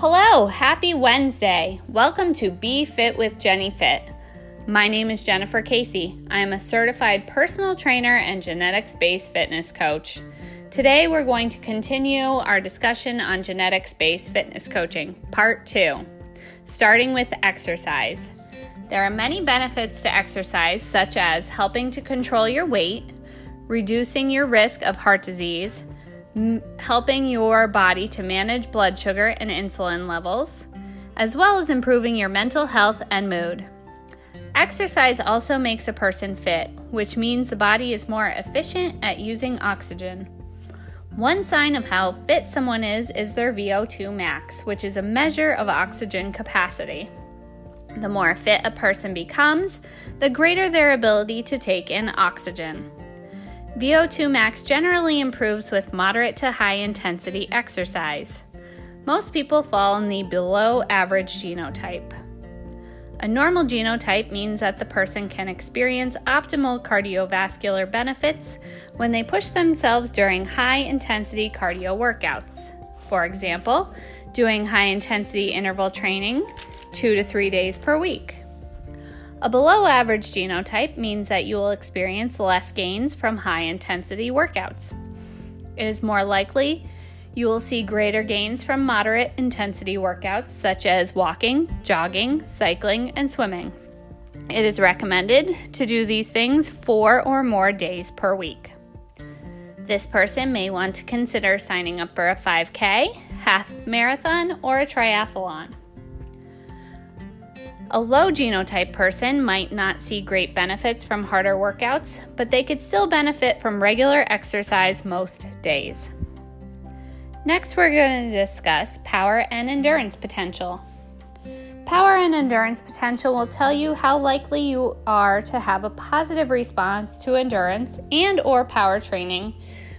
Hello, happy Wednesday. Welcome to Be Fit with Jenny Fit. My name is Jennifer Casey. I am a certified personal trainer and genetics based fitness coach. Today, we're going to continue our discussion on genetics based fitness coaching, part two, starting with exercise. There are many benefits to exercise, such as helping to control your weight, reducing your risk of heart disease, helping your body to manage blood sugar and insulin levels, as well as improving your mental health and mood. Exercise also makes a person fit, which means the body is more efficient at using oxygen. One sign of how fit someone is is their VO2 max, which is a measure of oxygen capacity. The more fit a person becomes, the greater their ability to take in oxygen. VO2 max generally improves with moderate to high intensity exercise. Most people fall in the below average genotype. A normal genotype means that the person can experience optimal cardiovascular benefits when they push themselves during high intensity cardio workouts. For example, doing high intensity interval training two to three days per week. A below average genotype means that you will experience less gains from high intensity workouts. It is more likely you will see greater gains from moderate intensity workouts such as walking, jogging, cycling, and swimming. It is recommended to do these things four or more days per week. This person may want to consider signing up for a 5K, half marathon, or a triathlon. A low genotype person might not see great benefits from harder workouts, but they could still benefit from regular exercise most days. Next, we're going to discuss power and endurance potential. Power and endurance potential will tell you how likely you are to have a positive response to endurance and or power training,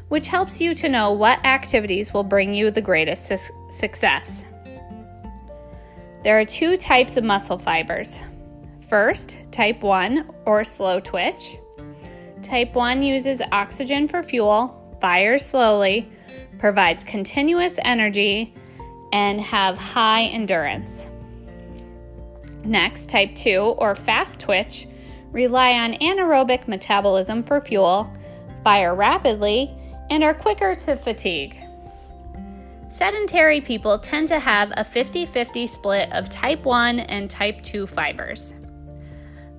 which helps you to know what activities will bring you the greatest su- success. There are two types of muscle fibers. First, type 1 or slow twitch. Type 1 uses oxygen for fuel, fires slowly, provides continuous energy, and have high endurance. Next, type 2 or fast twitch rely on anaerobic metabolism for fuel, fire rapidly, and are quicker to fatigue. Sedentary people tend to have a 50 50 split of type 1 and type 2 fibers.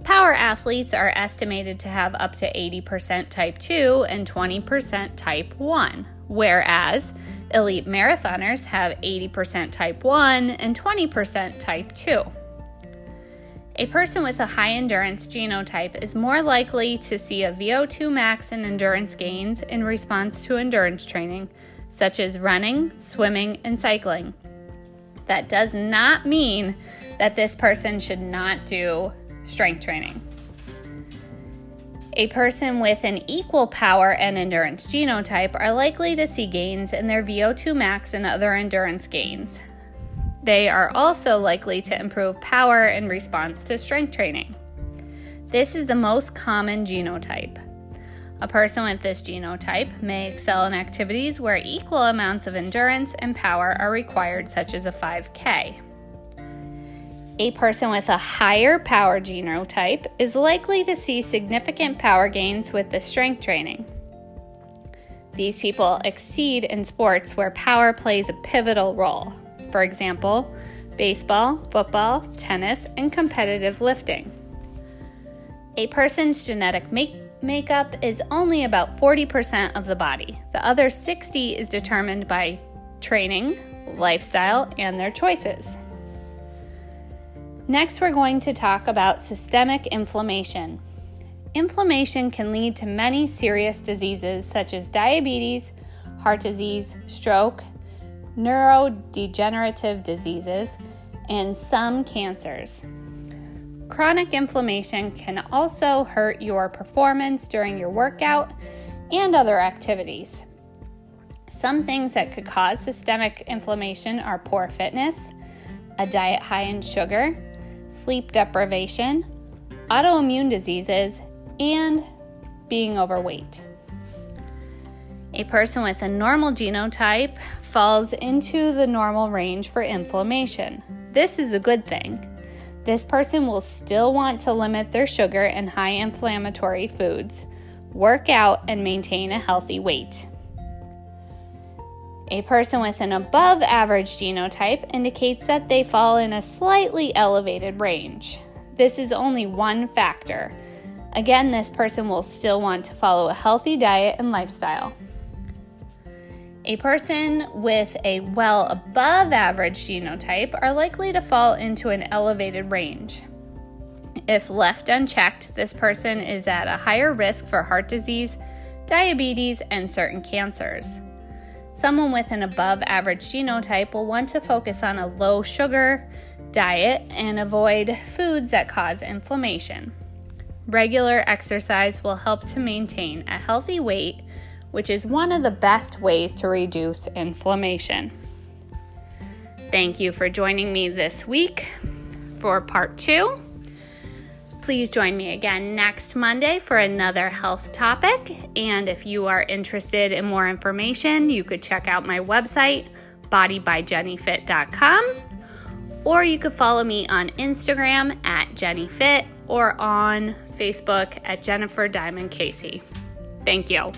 Power athletes are estimated to have up to 80% type 2 and 20% type 1, whereas elite marathoners have 80% type 1 and 20% type 2. A person with a high endurance genotype is more likely to see a VO2 max and endurance gains in response to endurance training such as running, swimming, and cycling. That does not mean that this person should not do strength training. A person with an equal power and endurance genotype are likely to see gains in their VO2 max and other endurance gains. They are also likely to improve power in response to strength training. This is the most common genotype. A person with this genotype may excel in activities where equal amounts of endurance and power are required, such as a 5K. A person with a higher power genotype is likely to see significant power gains with the strength training. These people exceed in sports where power plays a pivotal role. For example, baseball, football, tennis, and competitive lifting. A person's genetic make- makeup is only about 40% of the body. The other 60 is determined by training, lifestyle, and their choices. Next, we're going to talk about systemic inflammation. Inflammation can lead to many serious diseases such as diabetes, heart disease, stroke, neurodegenerative diseases, and some cancers. Chronic inflammation can also hurt your performance during your workout and other activities. Some things that could cause systemic inflammation are poor fitness, a diet high in sugar, sleep deprivation, autoimmune diseases, and being overweight. A person with a normal genotype falls into the normal range for inflammation. This is a good thing. This person will still want to limit their sugar and high inflammatory foods, work out, and maintain a healthy weight. A person with an above average genotype indicates that they fall in a slightly elevated range. This is only one factor. Again, this person will still want to follow a healthy diet and lifestyle. A person with a well above average genotype are likely to fall into an elevated range. If left unchecked, this person is at a higher risk for heart disease, diabetes, and certain cancers. Someone with an above average genotype will want to focus on a low sugar diet and avoid foods that cause inflammation. Regular exercise will help to maintain a healthy weight which is one of the best ways to reduce inflammation. Thank you for joining me this week for part two. Please join me again next Monday for another health topic. And if you are interested in more information, you could check out my website, bodybyjennyfit.com, or you could follow me on Instagram at jennyfit or on Facebook at Jennifer Diamond Casey. Thank you.